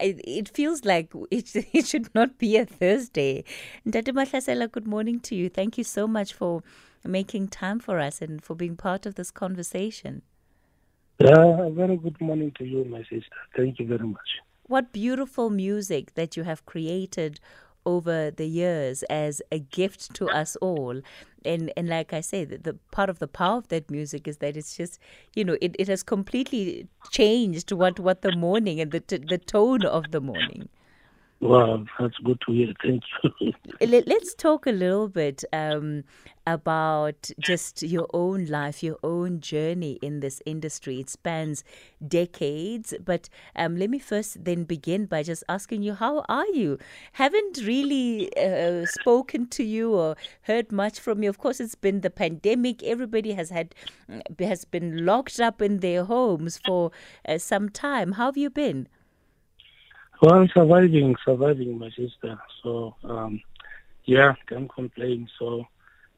it, it feels like it, it should not be a Thursday. Ntate Mahlasela, good morning to you. Thank you so much for making time for us and for being part of this conversation. Yeah, a very good morning to you, my sister. Thank you very much. What beautiful music that you have created over the years as a gift to us all. And and like I say, the, the, part of the power of that music is that it's just, you know, it, it has completely changed what, what the morning and the the tone of the morning. Wow, that's good to hear. Thank you. Let's talk a little bit um, about just your own life, your own journey in this industry. It spans decades, but um, let me first then begin by just asking you, how are you? Haven't really uh, spoken to you or heard much from you. Of course, it's been the pandemic. Everybody has had has been locked up in their homes for uh, some time. How have you been? Well, I'm surviving, surviving, my sister. So, um, yeah, can't complain. So,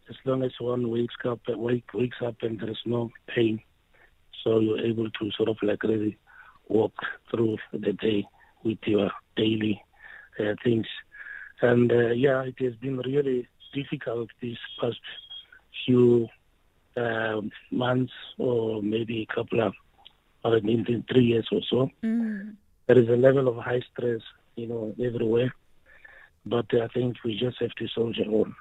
as long as one wakes up, wake, wakes up and there is no pain, so you're able to sort of like really walk through the day with your daily uh, things. And uh, yeah, it has been really difficult these past few uh, months or maybe a couple of, I mean, three years or so. Mm there is a level of high stress, you know, everywhere. But I think we just have to soldier on.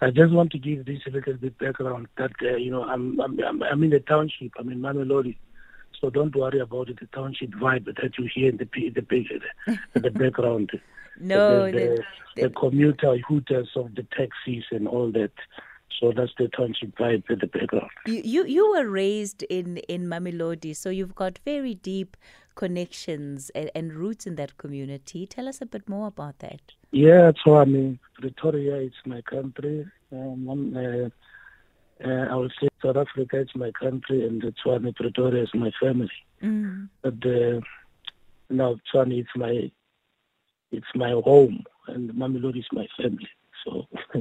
I just want to give this a little bit background that uh, you know I'm, I'm I'm in the township. I'm in Mamelodi, so don't worry about it. The township vibe that you hear in the the the, the background. no, the, the, the, the commuter hooters of the taxis and all that. So that's the township vibe in the background. You, you you were raised in in Mamelodi, so you've got very deep connections and, and, roots in that community. Tell us a bit more about that. Yeah, so I mean, Pretoria is my country. Um, uh, uh, I would say South Africa is my country, and Tshwane, Pretoria is my family. Mm. But uh, now Tshwane is my it's my home, and Mamelodi is my family. So,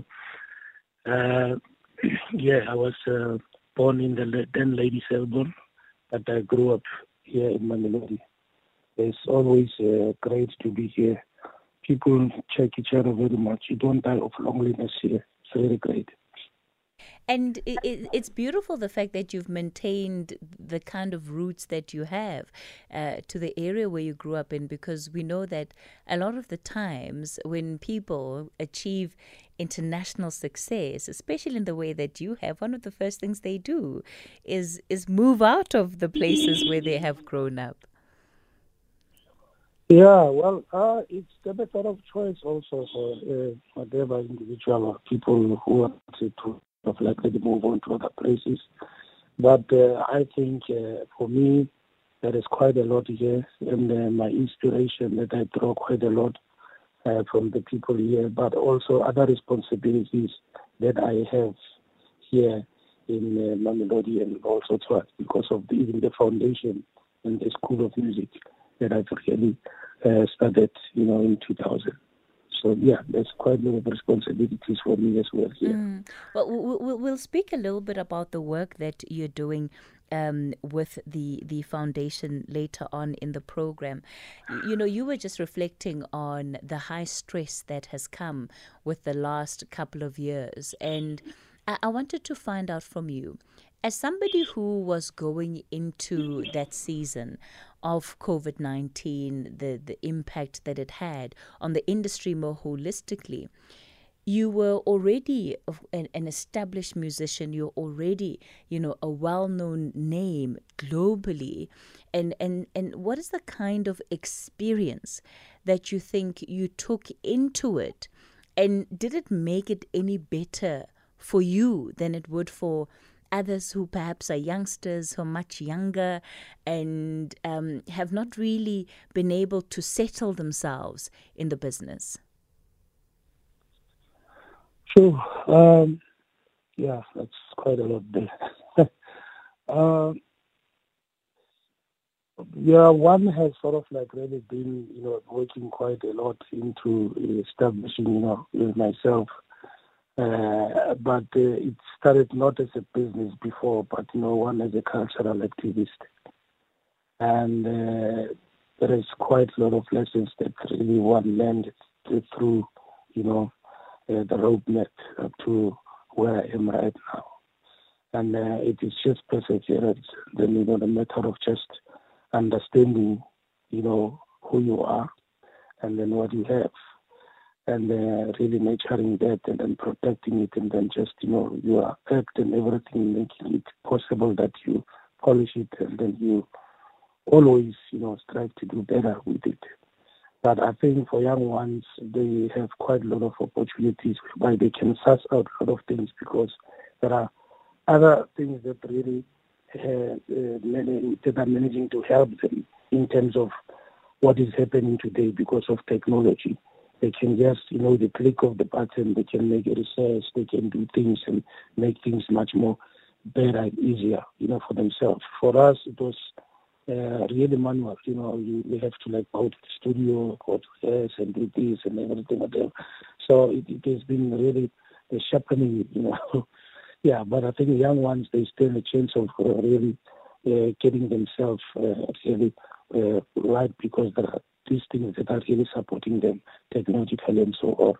uh, yeah, I was uh, born in the then Lady Selborne, but I grew up here in Mamelodi. It's always uh, great to be here. People check each other very much. You don't die of loneliness here. It's really great. And it, it's beautiful the fact that you've maintained the kind of roots that you have uh, to the area where you grew up in, because we know that a lot of the times when people achieve international success, especially in the way that you have, one of the first things they do is is move out of the places where they have grown up. Yeah, well, uh, it's the method of choice also for uh, whatever individual or people who want to of likely to move on to other places. But uh, I think uh, for me, there is quite a lot here, and uh, my inspiration that I draw quite a lot uh, from the people here, but also other responsibilities that I have here in uh, Mamelodi and also because of the, even the foundation and the School of Music that I've really uh, started, you know, in 2000. So yeah, there's quite a lot of responsibilities for me as well here. Mm. Well, we'll speak a little bit about the work that you're doing um, with the the foundation later on in the program. You know, you were just reflecting on the high stress that has come with the last couple of years, and I, I wanted to find out from you, as somebody who was going into that season of COVID 19, the, the impact that it had on the industry more holistically, you were already an, an established musician. You're already, you know, a well known name globally. And, and, and what is the kind of experience that you think you took into it? And did it make it any better for you than it would for others who perhaps are youngsters who are much younger and um, have not really been able to settle themselves in the business? Sure. Um, yeah, that's quite a lot there. um, yeah, one has sort of like really been, you know, working quite a lot into establishing, you know, myself uh, but uh, it started not as a business before, but you know, one as a cultural activist. And uh, there is quite a lot of lessons that really one learned through, you know, uh, the roadmap up to where I am right now. And uh, it is just perseverance, then, you know, the matter of just understanding, you know, who you are and then what you have and uh, really nurturing that and then protecting it and then just, you know, your act and everything, making it possible that you polish it and then you always, you know, strive to do better with it. But I think for young ones, they have quite a lot of opportunities whereby they can suss out a lot of things because there are other things that really uh, uh, that are managing to help them in terms of what is happening today because of technology. They can just, you know, the click of the button, they can make a research, they can do things and make things much more better and easier, you know, for themselves. For us, it was uh, really manual. You know, you, we have to like go to the studio, go to this and do this and everything. Whatever. So it, it has been really sharpening, you know. yeah, but I think the young ones, they stand a chance of uh, really uh, getting themselves uh, really uh, right because there are these things that are really supporting them technologically and so on.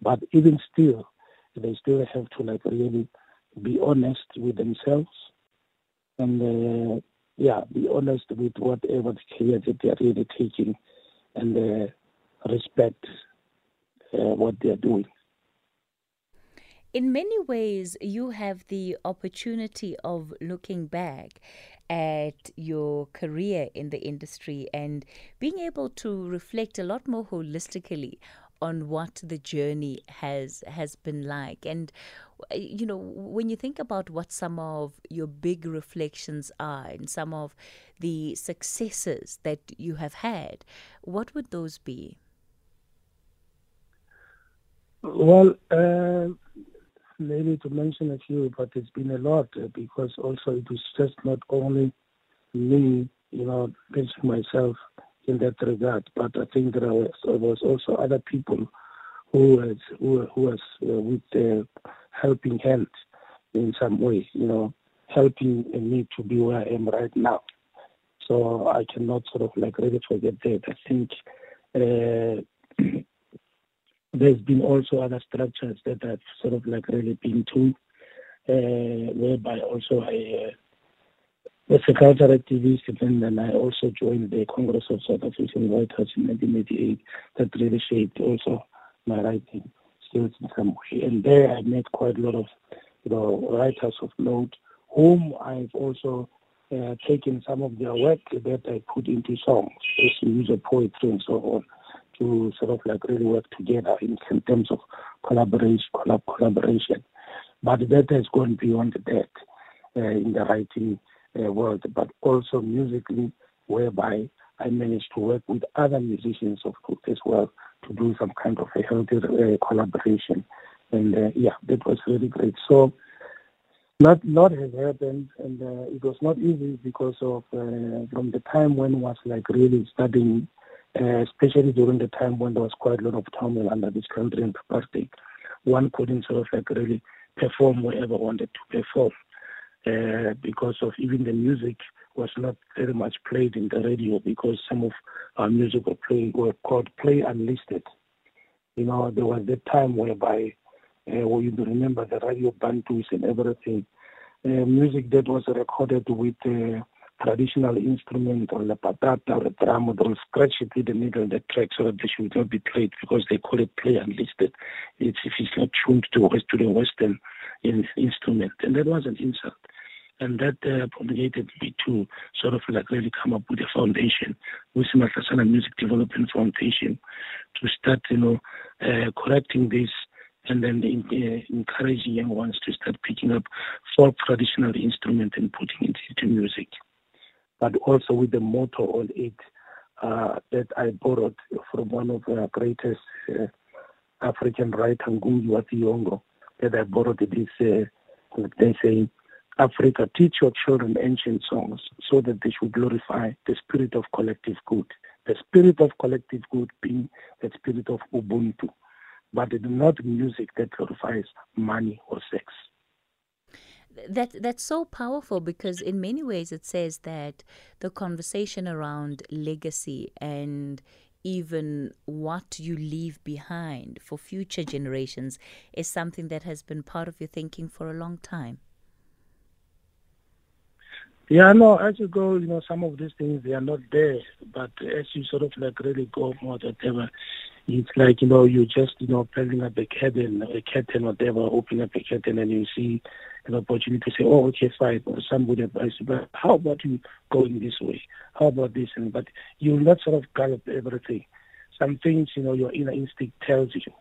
But even still, they still have to like really be honest with themselves and uh, yeah, be honest with whatever the career that they are really taking and uh, respect uh, what they are doing. In many ways, you have the opportunity of looking back at your career in the industry and being able to reflect a lot more holistically on what the journey has has been like. And you know when you think about what some of your big reflections are and some of the successes that you have had what would those be? Well uh, maybe to mention a few but it's been a lot uh, because also it was just not only me you know mentioning myself in that regard. But I think there was, there was also other people who was who, who was uh, with the helping hand in some way, you know, helping me to be where I am right now. So I cannot sort of like really forget that. I think uh, there's been also other structures that I've sort of like really been to, uh, whereby also I uh, as a cultural activist, and then I also joined the Congress of South African Writers in 1988 that really shaped also my writing skills in some way. And there I met quite a lot of you know, writers of note, whom I've also uh, taken some of their work that I put into songs, as use of poetry and so on, to sort of like really work together in, in terms of collaboration, collab, collaboration. But that has gone beyond that uh, in the writing uh, world, but also musically, whereby I managed to work with other musicians of as well to do some kind of a healthy uh, collaboration. And uh, yeah, that was really great. So not lot has happened, and uh, it was not easy because of uh, from the time when was like really studying, especially during the time when there was quite a lot of turmoil under this country and apartheid. One couldn't sort of like really perform wherever wanted to perform. Uh, because of even the music was not very much played in the radio because some of our music were, play, were called play unlisted. You know, there was that time whereby, uh, where you remember the radio bantus and everything, uh, music that was recorded with uh, traditional instrument or the patata or the drum, they will scratch it in the middle of the track so that they should not be played because they call it play unlisted. It's if it's not tuned to, to the Western in, instrument. And that was an insult and that uh, propagated me to sort of like really come up with a foundation, with Mahlasela Music Development Foundation, to start, you know, uh, correcting this and then uh, encouraging young ones to start picking up folk traditional instrument and putting it into music. But also with the motto on it uh, that I borrowed from one of the greatest uh, African writer, wa Thiong'o, that I borrowed this, uh, they say, Africa, teach your children ancient songs so that they should glorify the spirit of collective good. The spirit of collective good being the spirit of Ubuntu, but it's not music that glorifies money or sex. That that's so powerful because in many ways it says that the conversation around legacy and even what you leave behind for future generations is something that has been part of your thinking for a long time. Yeah, no, as you go, you know, some of these things, they are not there. But as you sort of like really go more, whatever, it's like, you know, you just, you know, pulling up a curtain, a curtain, whatever, opening up a curtain and you see an opportunity to say, oh, okay, fine, or somebody advise you, but how about you going this way? How about this? And But you not sort of gallop everything. Some things, you know, your inner instinct tells you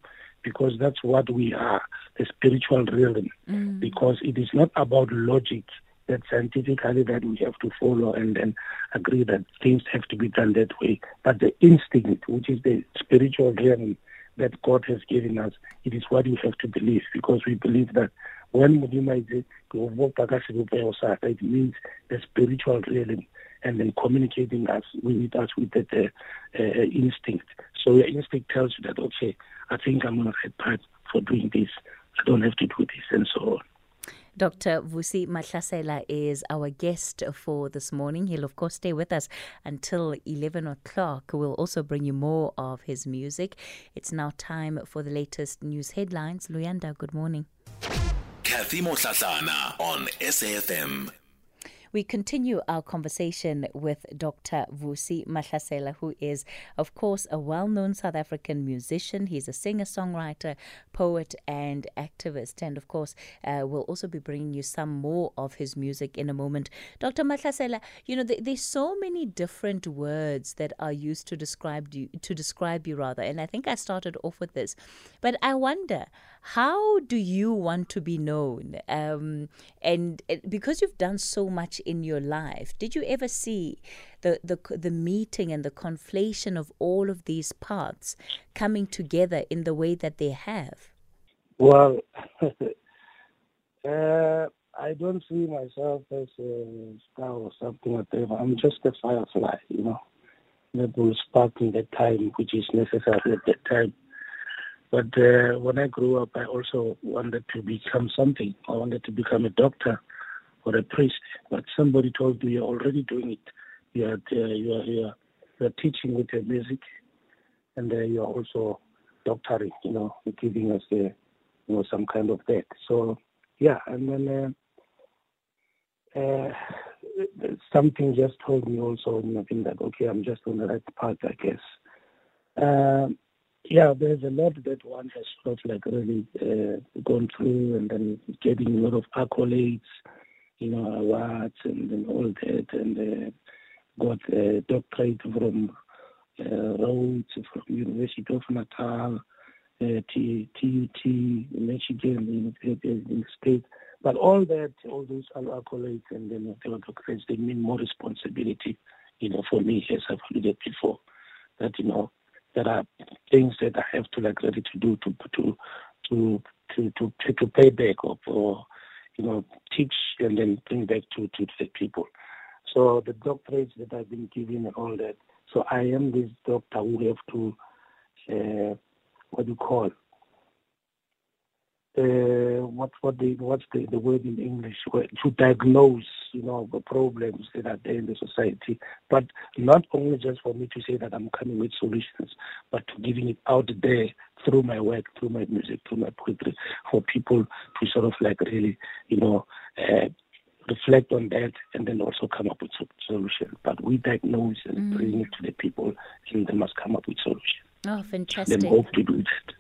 because that's what we are, the spiritual realm. Mm. Because it is not about logic that scientifically that we have to follow and then agree that things have to be done that way. But the instinct, which is the spiritual realm that God has given us, it is what we have to believe because we believe that when Mudima is it means the spiritual realm and then communicating us with us with that uh, uh, instinct. So your instinct tells you that, okay, I think I'm on the right path for doing this. I don't have to do this and so on. Dr. Vusi Mahlasela is our guest for this morning. He'll, of course, stay with us until 11 o'clock. We'll also bring you more of his music. It's now time for the latest news headlines. Luyanda, good morning. Kathy Mohlahlana on SAFM. We continue our conversation with Dr. Vusi Mahlasela, who is, of course, a well known South African musician. He's a singer songwriter, poet, and activist. And, of course, uh, we'll also be bringing you some more of his music in a moment. Dr. Mahlasela, you know, th- there's so many different words that are used to describe you, to describe you rather. And I think I started off with this. But I wonder, how do you want to be known? Um, and because you've done so much in your life, did you ever see the, the, the meeting and the conflation of all of these parts coming together in the way that they have? Well, uh, I don't see myself as a star or something whatever. I'm just a firefly, you know, that will spark in the time which is necessary at that time. But uh, when I grew up, I also wanted to become something. I wanted to become a doctor or a priest. But somebody told me, you're already doing it. You are, uh, you are, you are, you are teaching with your music, and uh, you are also doctoring, you know, giving us, uh, you know, some kind of that. So, yeah, and then uh, uh, something just told me also, you know, that, okay, I'm just on the right path, I guess. Um, yeah, there's a lot that one has of like really uh, gone through and then getting a lot of accolades, you know, awards and, and all that, and uh, got a doctorate from uh, Rhodes, from University of Natal, uh, TUT, Michigan, in, States. But all that, all those accolades and then the doctorates, they mean more responsibility, you know, for me, as I've alluded before, that, you know, there are things that I have to like ready to do to to to to to, to pay back or, or you know teach and then bring back to to the people. So the doctorates that I've been given and all that. So I am this doctor who have to uh, what do you call uh, what what the what's the, the word in English to diagnose you know the problems that are there in the society, but not only just for me to say that I'm coming with solutions, but to giving it out there through my work, through my music, through my poetry, for people to sort of like really you know. Uh, reflect on that and then also come up with solutions. But we diagnose and mm. bring it to the people and they must come up with solutions. Oh, fantastic. Then hope to do that.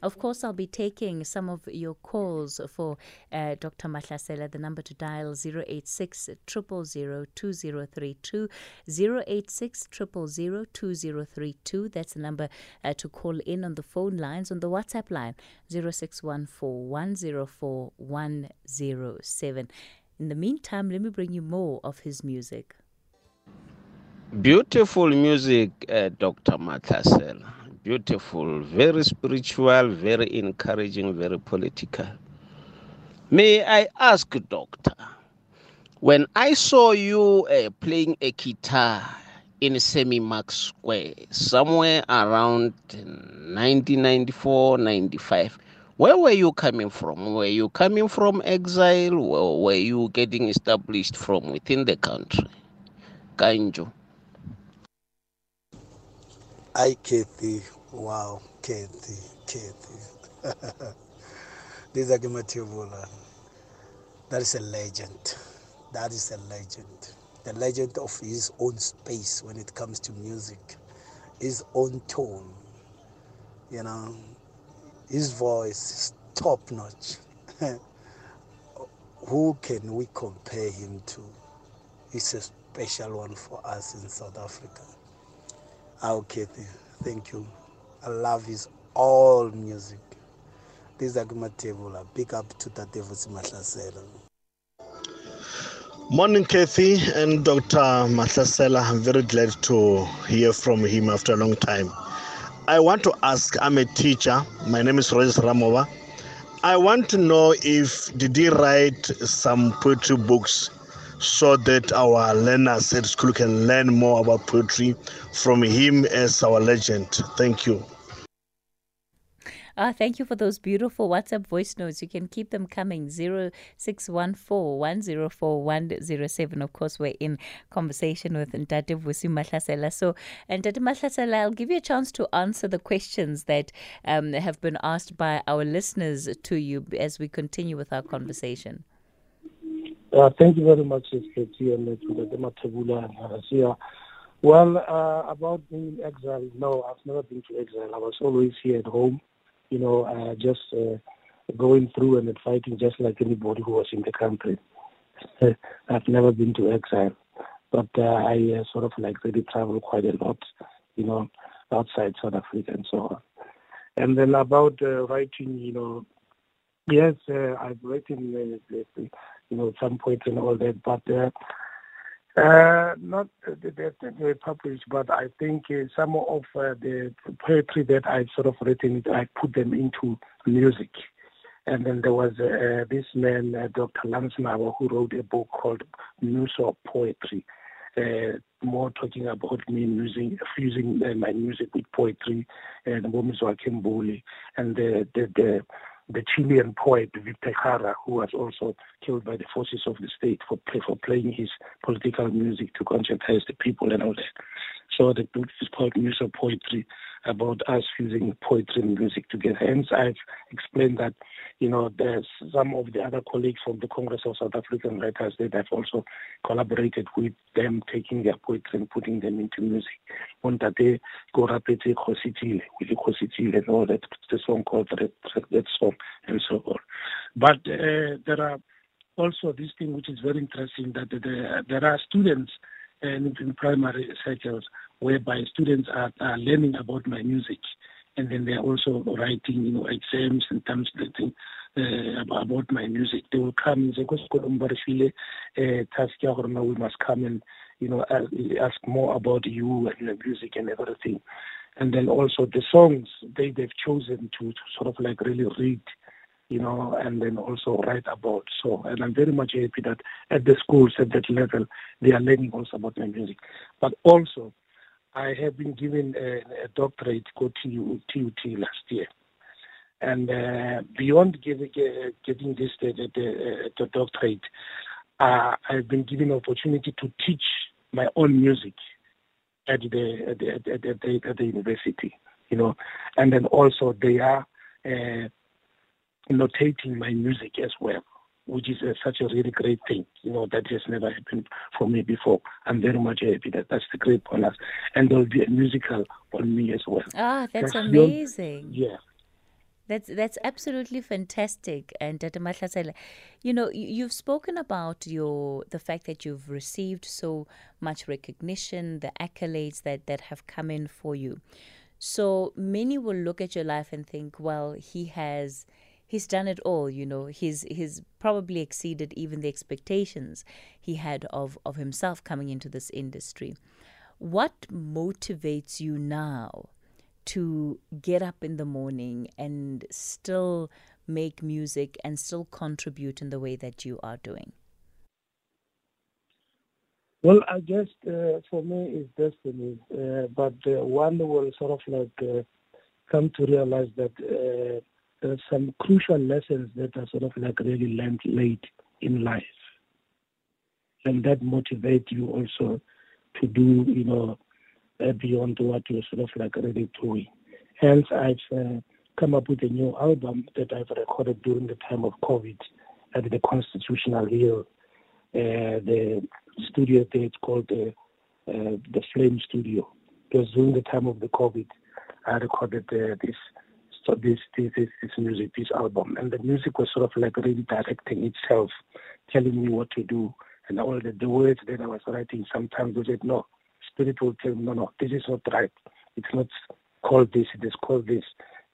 Of course, I'll be taking some of your calls for uh, Dr. Mahlasela. The number to dial 086 000 2032, 086 2032. That's the number uh, to call in on the phone lines. On the WhatsApp line, 0614 104 107. In the meantime, let me bring you more of his music. Beautiful music, uh, Dr. Mahlasela beautiful, very spiritual, very encouraging, very political. May I ask, Doctor, when I saw you uh, playing a guitar in Sammy Marks Square somewhere around 1994 95, Where were you coming from? Were you coming from exile? Or were you getting established from within the country? Kanjo. Hi, Kathy. Wow, Kathy, Kathy. this is Agimatibula. That is a legend. That is a legend. The legend of his own space when it comes to music, his own tone. You know, his voice is top notch. Who can we compare him to? He's a special one for us in South Africa. Okay, thank you. I love his all music. This is Aguma Tebula. Big up to Tatevusi Mahlasela. Morning, Kathy and Dr. Mahlasela. I'm very glad to hear from him after a long time. I want to ask, I'm a teacher. My name is Rogers Ramova. I want to know if did he write some poetry books so that our learners at school can learn more about poetry from him as our legend. Thank you. Ah, thank you for those beautiful WhatsApp voice notes. You can keep them coming. 0614 Of course, we're in conversation with Ntate Vusi Mahlasela. So, Ntate Mahlasela, I'll give you a chance to answer the questions that um, have been asked by our listeners to you as we continue with our conversation. Uh, thank you very much, Katie and Well, uh, about being in exile, no, I've never been to exile. I was always here at home you know, uh, just uh, going through and fighting just like anybody who was in the country. I've never been to exile, but uh, I uh, sort of like really travel quite a lot, you know, outside South Africa and so on. And then about writing, you know, yes, I've written, you know, some poetry and all that, but uh, uh, not that they published, but I think uh, some of uh, the poetry that I've sort of written, I put them into music. And then there was uh, this man, uh, Dr. Lance who wrote a book called Muse of Poetry, uh, more talking about me using, fusing my music with poetry and Momizo Kimbuli and the, the, the the Chilean poet Victor Jara, who was also killed by the forces of the state for for playing his political music to conscientize the people and all that. So the book is called of Poetry, about us fusing poetry and music together. Hence, I've explained that, you know, there's some of the other colleagues from the Congress of South African Writers that have also collaborated with them, taking their poetry and putting them into music. Montate Keorapetse Kgositsile, Willie Kgositsile, and all that, the song called that, that song, and so on. But uh, there are also this thing which is very interesting that there, there are students and in primary circles whereby students are, are learning about my music and then they're also writing, you know, exams and terms uh, about my music. They will come and say, uh, task we must come and, you know, ask more about you and your music and everything. And then also the songs they, they've chosen to, to sort of like really read you know, and then also write about. So, and I'm very much happy that at the schools at that level, they are learning also about my music. But also, I have been given a, a doctorate, to TUT last year. And uh, beyond getting, uh, getting this the, the, the doctorate, uh, I've been given opportunity to teach my own music at the at the, at the, at the, university, you know, and then also they are uh, notating my music as well, which is uh, such a really great thing. You know, that has never happened for me before. I'm very much happy that that's the great bonus. And there'll be a musical on me as well. Ah, that's, that's amazing. yeah. That's that's absolutely fantastic, and Tata Mahlasela, you know you've spoken about your the fact that you've received so much recognition, the accolades that that have come in for you. So many will look at your life and think, well, he has he's done it all you know. He's he's probably exceeded even the expectations he had of of himself coming into this industry. What motivates you now to get up in the morning and still make music and still contribute in the way that you are doing? Well, I guess uh, for me it's destiny, uh, but uh, one will sort of like uh, come to realize that uh, some crucial lessons that are sort of like really learned late in life. And that motivate you also to do, you know, uh, beyond what you're sort of like really doing. Hence, I've uh, come up with a new album that I've recorded during the time of COVID at the Constitutional Hill. Uh, the studio there, it's called the, uh, the Flame Studio. Because during the time of the COVID, I recorded uh, this so this, this this music, this album, and the music was sort of like really directing itself, telling me what to do, and all the, the words that I was writing. Sometimes they said, "No, Spirit will tell me, no, no, this is not right. It's not called this. It is called this."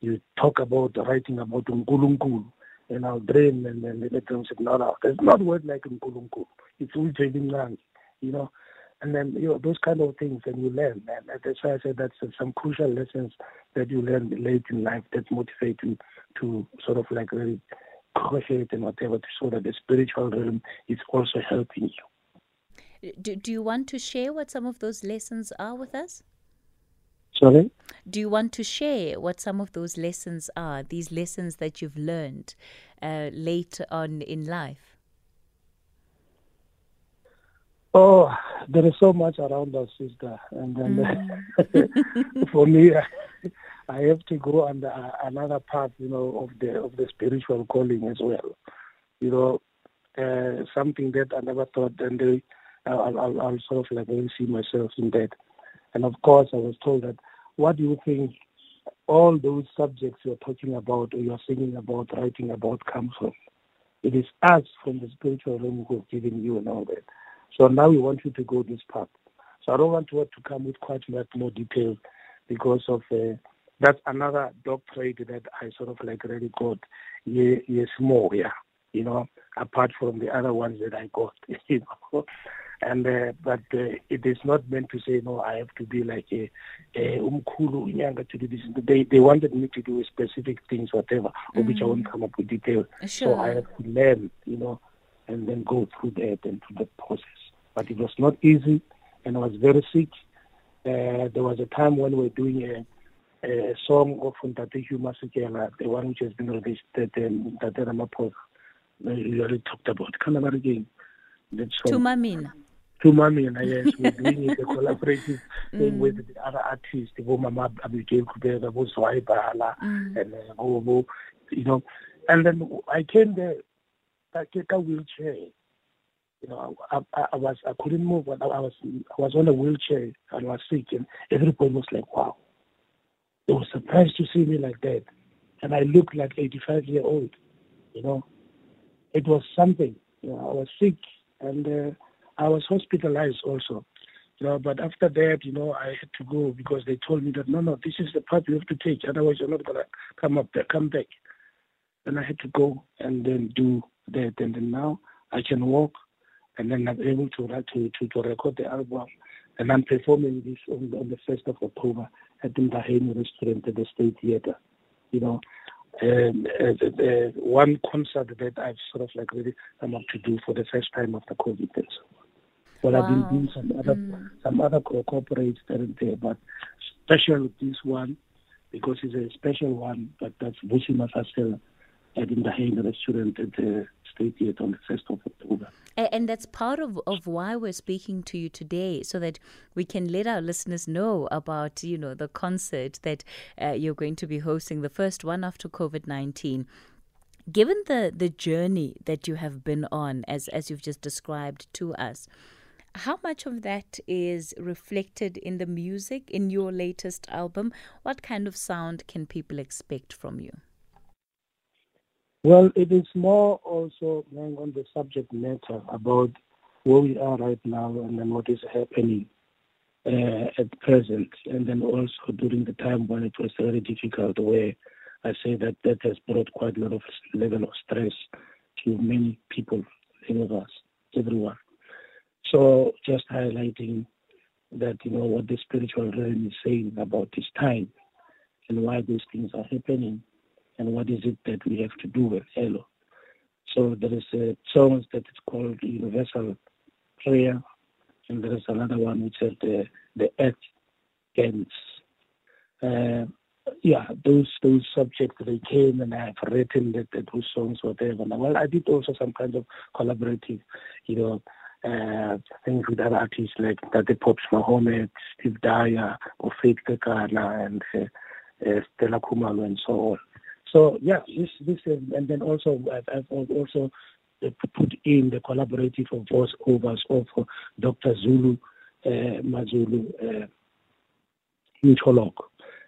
You talk about writing about Unkulunkulu, and I'll dream, and then the them said, "No, no, there's not word like Unkulunkulu. It's Ujebingang, you know." And then you know those kind of things and you learn and that's why i said that's some crucial lessons that you learn late in life that motivate you to sort of like really it and whatever to so that the spiritual realm is also helping you. Do, do you want to share what some of those lessons are with us? Sorry? Do you want to share what some of those lessons are these lessons that you've learned uh, later on in life Oh, there is so much around us, sister, and then mm. for me, I have to go on the, another path, you know, of the of the spiritual calling as well. You know, uh, something that I never thought, and they, I'll, I'll, I'll sort of like really see myself in that. And of course, I was told that, what do you think all those subjects you're talking about or you're singing about, writing about, comes from? It is us from the spiritual realm who have given you and all that. So now we want you to go this path. So I don't want to, to come with quite much more detail because of uh, that's another dog doctorate that I sort of like really got. Yes, more, yeah. You know, apart from the other ones that I got, you know. And uh, but uh, it is not meant to say no. I have to be like a, a umkulu unyanga to do this. They they wanted me to do specific things, whatever, mm. of which I won't come up with detail. Sure. So I have to learn, you know, and then go through that and through the process but it was not easy, and I was very sick. Uh, there was a time when we were doing a, a song of Ntate Masekela, the one which has been released, that um, Ntate Ramaphosa, we already talked about. Can I again? That song. Thuma Mina. Tumamina, yes. We're doing it, a collaborative thing mm. with the other artists, the Mama Abigail Kubeka, Bo Bala, mm. and uh, you know. And then I came there, I take a wheelchair you know, I, I, I was I couldn't move. I, I was I was on a wheelchair and I was sick, and everybody was like, "Wow!" They were surprised to see me like that, and I looked like 85 year old. You know, it was something. You know, I was sick, and uh, I was hospitalized also. You know, but after that, you know, I had to go because they told me that no, no, this is the path you have to take, otherwise you're not gonna come up there, come back. And I had to go and then do that, and then now I can walk and then I'm able to to to, to record the album. And I'm performing this on, on the first of October at the Ndaheni restaurant at the State Theatre. You know, um, uh, the, one concert that I've sort of like really come up to do for the first time after COVID. And so on. well, wow. I've been doing some other mm. some other corporates that are there, but special with this one because it's a special one. But that's Vusi Mahlasela at the Ndaheni restaurant at the State Theatre on the first of October. And that's part of, of why we're speaking to you today, so that we can let our listeners know about, you know, the concert that uh, you're going to be hosting, the first one after COVID 19. Given the, the journey that you have been on, as, as you've just described to us, how much of that is reflected in the music in your latest album? What kind of sound can people expect from you? Well, it is more also on the subject matter about where we are right now and then what is happening uh, at present, and then also during the time when it was very difficult, where I say that that has brought quite a lot of level of stress to many people, many of us, everyone. So just highlighting that you know what the spiritual realm is saying about this time and why these things are happening and what is it that we have to do with Elo. So there is a song that is called Universal Prayer, and there is another one which is the, the Earth Games. Uh, yeah, those those subjects they came and I have written that, those songs, whatever. Well, I did also some kind of collaborative, you know, uh, things with other artists like Tate Pops Mohamed, Steve Dyer, or Faith and uh, uh, Stella Kumalo, and so on. So yeah, this this is, and then also I've, I've also uh, put in the collaborative voiceovers of uh, Dr. Zulu uh, Mazulu uh,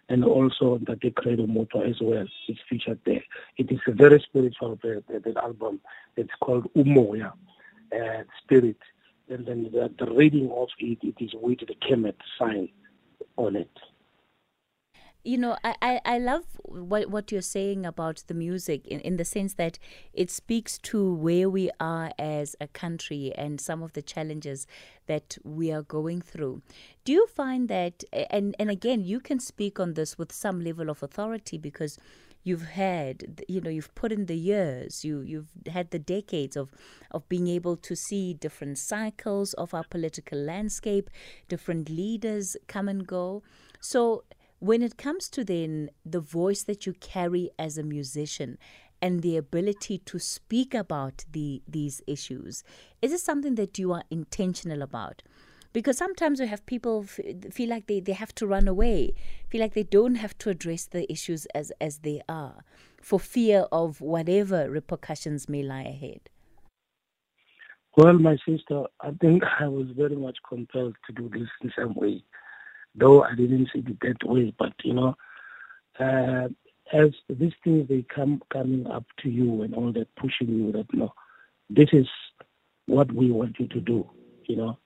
and also the Credo Mutwa as well is featured there. It is a very spiritual the, the, the album. It's called Umoya, uh, Spirit. And then the, the reading of it, it is with the Kemet sign on it you know, I, I, I love what, what you're saying about the music in, in the sense that it speaks to where we are as a country and some of the challenges that we are going through. Do you find that, and, and again, you can speak on this with some level of authority because you've had you know you've put in the years you you've had the decades of of being able to see different cycles of our political landscape different leaders come and go so when it comes to then the voice that you carry as a musician and the ability to speak about the these issues, is it something that you are intentional about? Because sometimes we have people f- feel like they, they have to run away, feel like they don't have to address the issues as, as they are for fear of whatever repercussions may lie ahead. Well, my sister, I think I was very much compelled to do this in some way though I didn't see it that way. But you know, uh, as these things they come coming up to you and all that pushing you that no, this is what we want you to do, you know,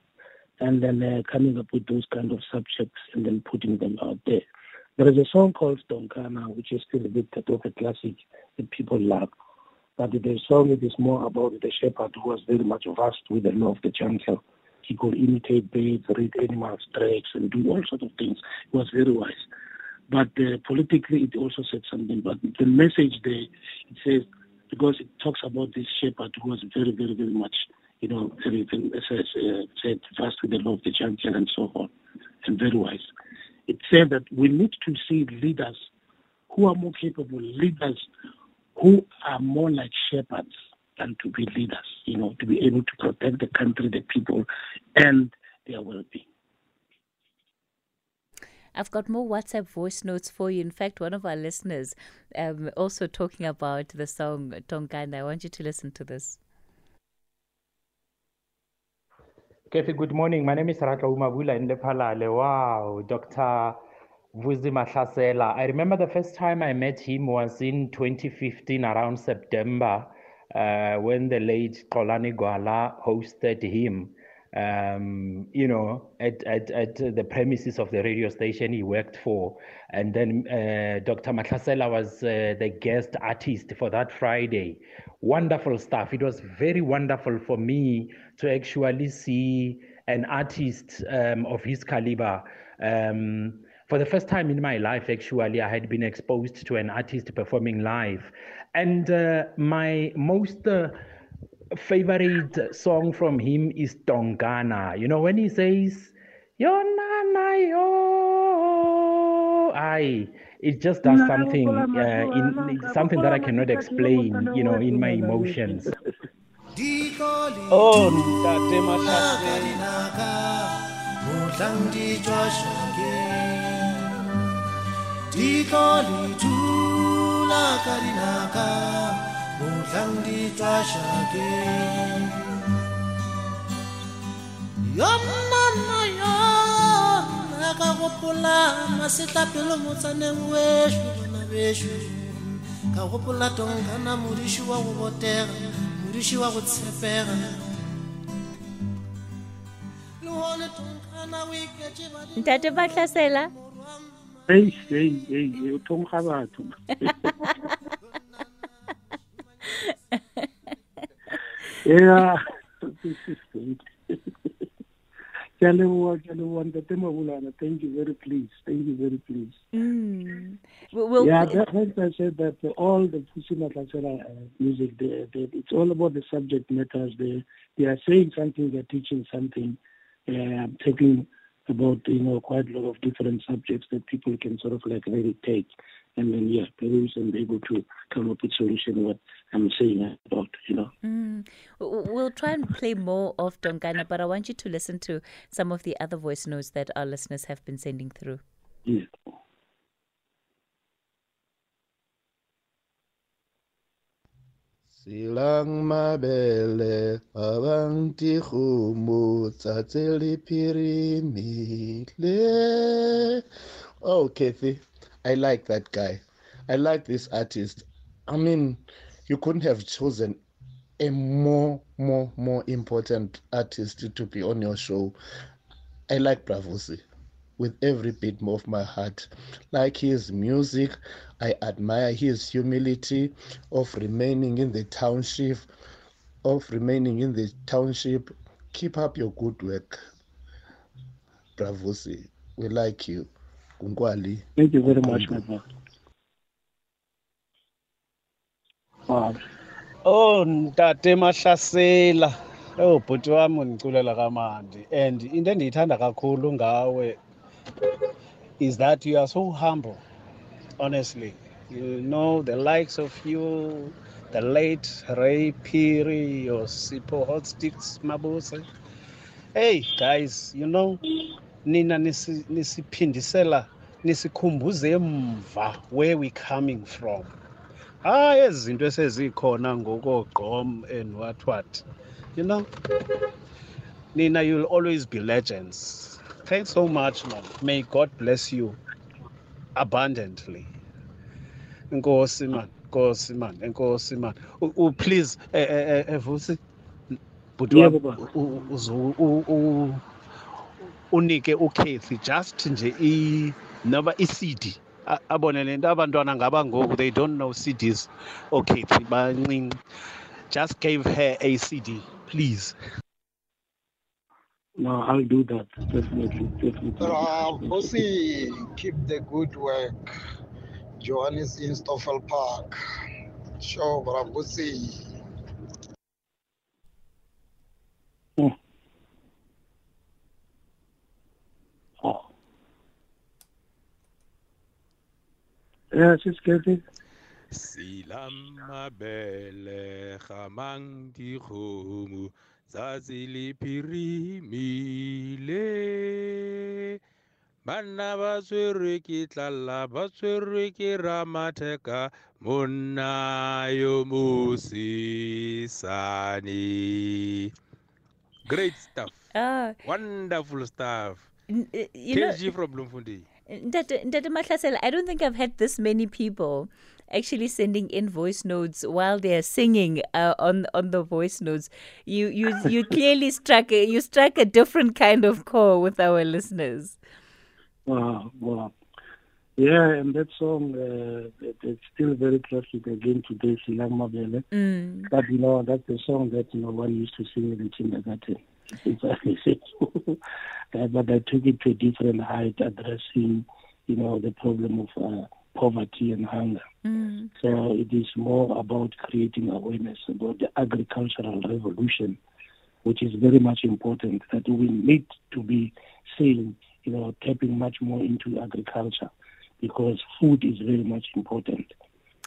and then uh, coming up with those kind of subjects and then putting them out there. There is a song called Donkana, which is still a bit of a classic that people love. But the song it is more about the shepherd who was very much vast with the law of the jungle could imitate birds, read animals' tracks, and do all sorts of things. He was very wise. But uh, politically, it also said something. But the message there, it says, because it talks about this shepherd who was very, very, very much, you know, very, very, says, uh, said fast with the law of the jungle and so on, and very wise. It said that we need to see leaders who are more capable, leaders who are more like shepherds and to be leaders, you know, to be able to protect the country, the people, and their well being. I've got more WhatsApp voice notes for you. In fact, one of our listeners um, also talking about the song Tongana. I want you to listen to this. Kefi, good morning. My name is Ratla Umabula in Lephalale. Wow, Dr. Vusi Mahlasela. I remember the first time I met him was in 2015 around September uh, when the late Xolani Gwala hosted him, um, you know, at, at, at the premises of the radio station he worked for. And then uh, Dr. Mahlasela was uh, the guest artist for that Friday. Wonderful stuff. It was very wonderful for me to actually see an artist um, of his caliber. Um, for the first time in my life, actually, I had been exposed to an artist performing live. And uh, my most uh, favorite song from him is Tongana. You know, when he says, Yo nana yo, I, it just does something, uh, in, something that I cannot explain, you know, in my emotions. Oh, Ntate Mahlasela la ka dinaka mohlang di tswa shakeng yo mama yo na ka gopola masetlapelo motsaneng wešo bona bešo ka gopola tonkana modiši wa go botega modiši wa go tshepega ntate Hey, hey, hey, hey, uthonga batho. yeah, this is great. Thank you very pleased. Thank you very pleased. Mm. Well, yeah, that, I said that all the Vusi Mahlasela uh, music, they, they, it's all about the subject matters. They, they are saying something, they're teaching something, uh, taking about you know quite a lot of different subjects that people can sort of like really take and then yeah, perhaps I'm able to come up with solution what I'm saying about, you know. Mm. We'll try and play more of Dongana, but I want you to listen to some of the other voice notes that our listeners have been sending through. Yeah. Silang mabele abang tikhumu tsatseli pirimile. Oh, Kathy, I like that guy. I like this artist. I mean, you couldn't have chosen a more, more, more important artist to be on your show. I like Bra Vusi with every bit more of my heart. Like his music, I admire his humility of remaining in the township, of remaining in the township. Keep up your good work. Bra Vusi. We like you. Kungwali. Thank you very much, my brother. Wow. Oh, ntate Mahlasela. Oh, bhuti wami undiculela kamandi and into endiyithanda kakhulu ngawe is that you are so humble honestly. You know the likes of you the late Ray Phiri or Sipho Hotstix Mabuse. Hey guys you know nina nisi- nisiphindisela nisikhumbuze emva where we coming from. Hayi ezi zinto esezikhona ngokogqom and what what. You know nina you'll always be legends thanks so much man. May god bless you abundantly. Enkosi man. Enkosi man. Enkosi man. U- u- please eh, eh, eh, eh, vusi bhuti Yebo, wami, baba. u- u- uzu- u- u- unike ukhethi just nje i noba i-cd A- abone le nto abantwana ngaba ngoku they don't know cds okhethi bancinci. Just gave her a cd please. No, I'll do that. Definitely, definitely. Uh, Bossy, keep the good work. Johannes in Stoffel Park. Sure, bravo, Bossy. Oh. Yeah, just get it. silamabele gamang dikgomo tsatsi le phirimile banna ba tshwerwe ke tlala ba tshwerwe ke ramatheka monna yo mosesane great stuff. Ah, wonderful stuff. Uh, you know, from bloemfontein. Ndate Mahlasela, I don't think I've had this many people actually sending in voice notes while they're singing uh, on on the voice notes. You you you clearly struck a, you struck a different kind of chord with our listeners. Wow, wow. Yeah, and that song, uh, it, it's still very classic again today, Silang Mabele. Mm. But, you know, that's the song that, you know, one used to sing in the kindergarten. It's actually so. uh, but I took it to a different height, addressing, you know, the problem of uh, poverty and hunger. Mm. So it is more about creating awareness about the agricultural revolution, which is very much important that we need to be saying, you know, tapping much more into agriculture because food is very much important.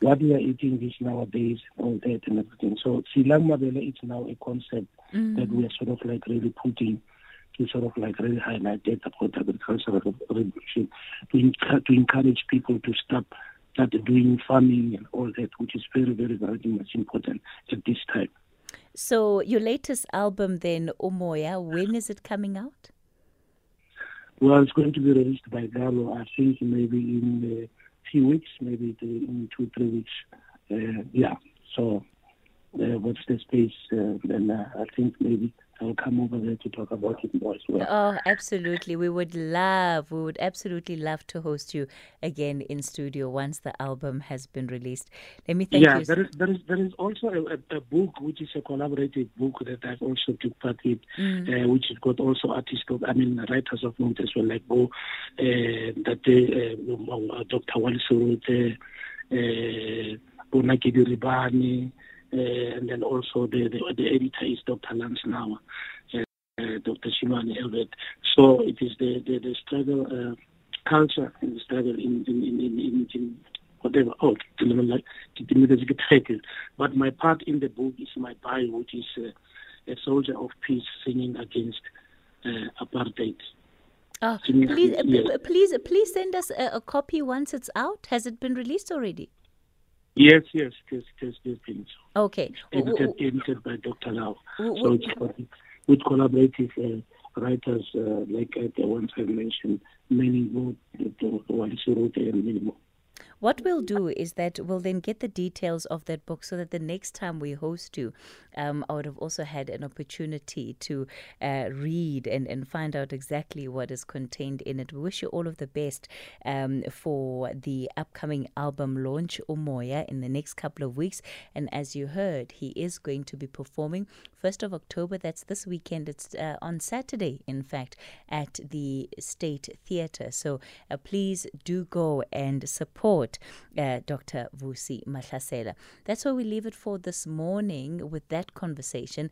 What we are eating this nowadays, all that and everything. So Silang Mabele is now a concept that we are sort of like really putting to sort of like really highlight that about agricultural revolution to, enc- to encourage people to stop start doing farming and all that, which is very, very, very much important at this time. So your latest album then, Umoya, when is it coming out? Well, it's going to be released by Gallo, I think maybe in a few weeks, maybe the- in two, three weeks. Uh, yeah, so uh, what's the space? Uh, then uh, I think maybe I'll come over there to talk about it more as well. Oh, absolutely. We would love, we would absolutely love to host you again in studio once the album has been released. Let me thank yeah, you. there is there is there is also a, a, book which is a collaborative book that I've also took part in, Mm. uh, which has got also artists of I mean writers of note as well, like Bo, uh, that uh, uh, Dr. Wally Serote, uh, Bonakedi Ribani, uh, and then also the, the the editor is Dr. Lance Nawa, uh, Dr. Shimani Elbert. So it is the the, the struggle. Uh, culture and the struggle in in, in, in, in, whatever. Oh, ke le like ke timetse ke title. But my part in the book is my bio, which is uh, a soldier of peace singing against uh, apartheid. Oh, Singing please, against- uh, yes. please, please send us a, a copy once it's out. Has it been released already? Yes, yes, it has, it has it has been so. Okay. Edited, edited by Dr. Lau. So it's with collaborative uh, writers uh, like uh, the ones I mentioned, many more, Wally Serote and many more. What we'll do is that we'll then get the details of that book so that the next time we host you, um, I would have also had an opportunity to uh, read and, and find out exactly what is contained in it. We wish you all of the best um, for the upcoming album launch, Umoya, in the next couple of weeks. And as you heard, he is going to be performing 1st of October. That's this weekend. It's uh, on Saturday, in fact, at the State Theatre. So uh, please do go and support uh, Dr. Vusi Mahlasela. That's where we leave it for this morning with that conversation.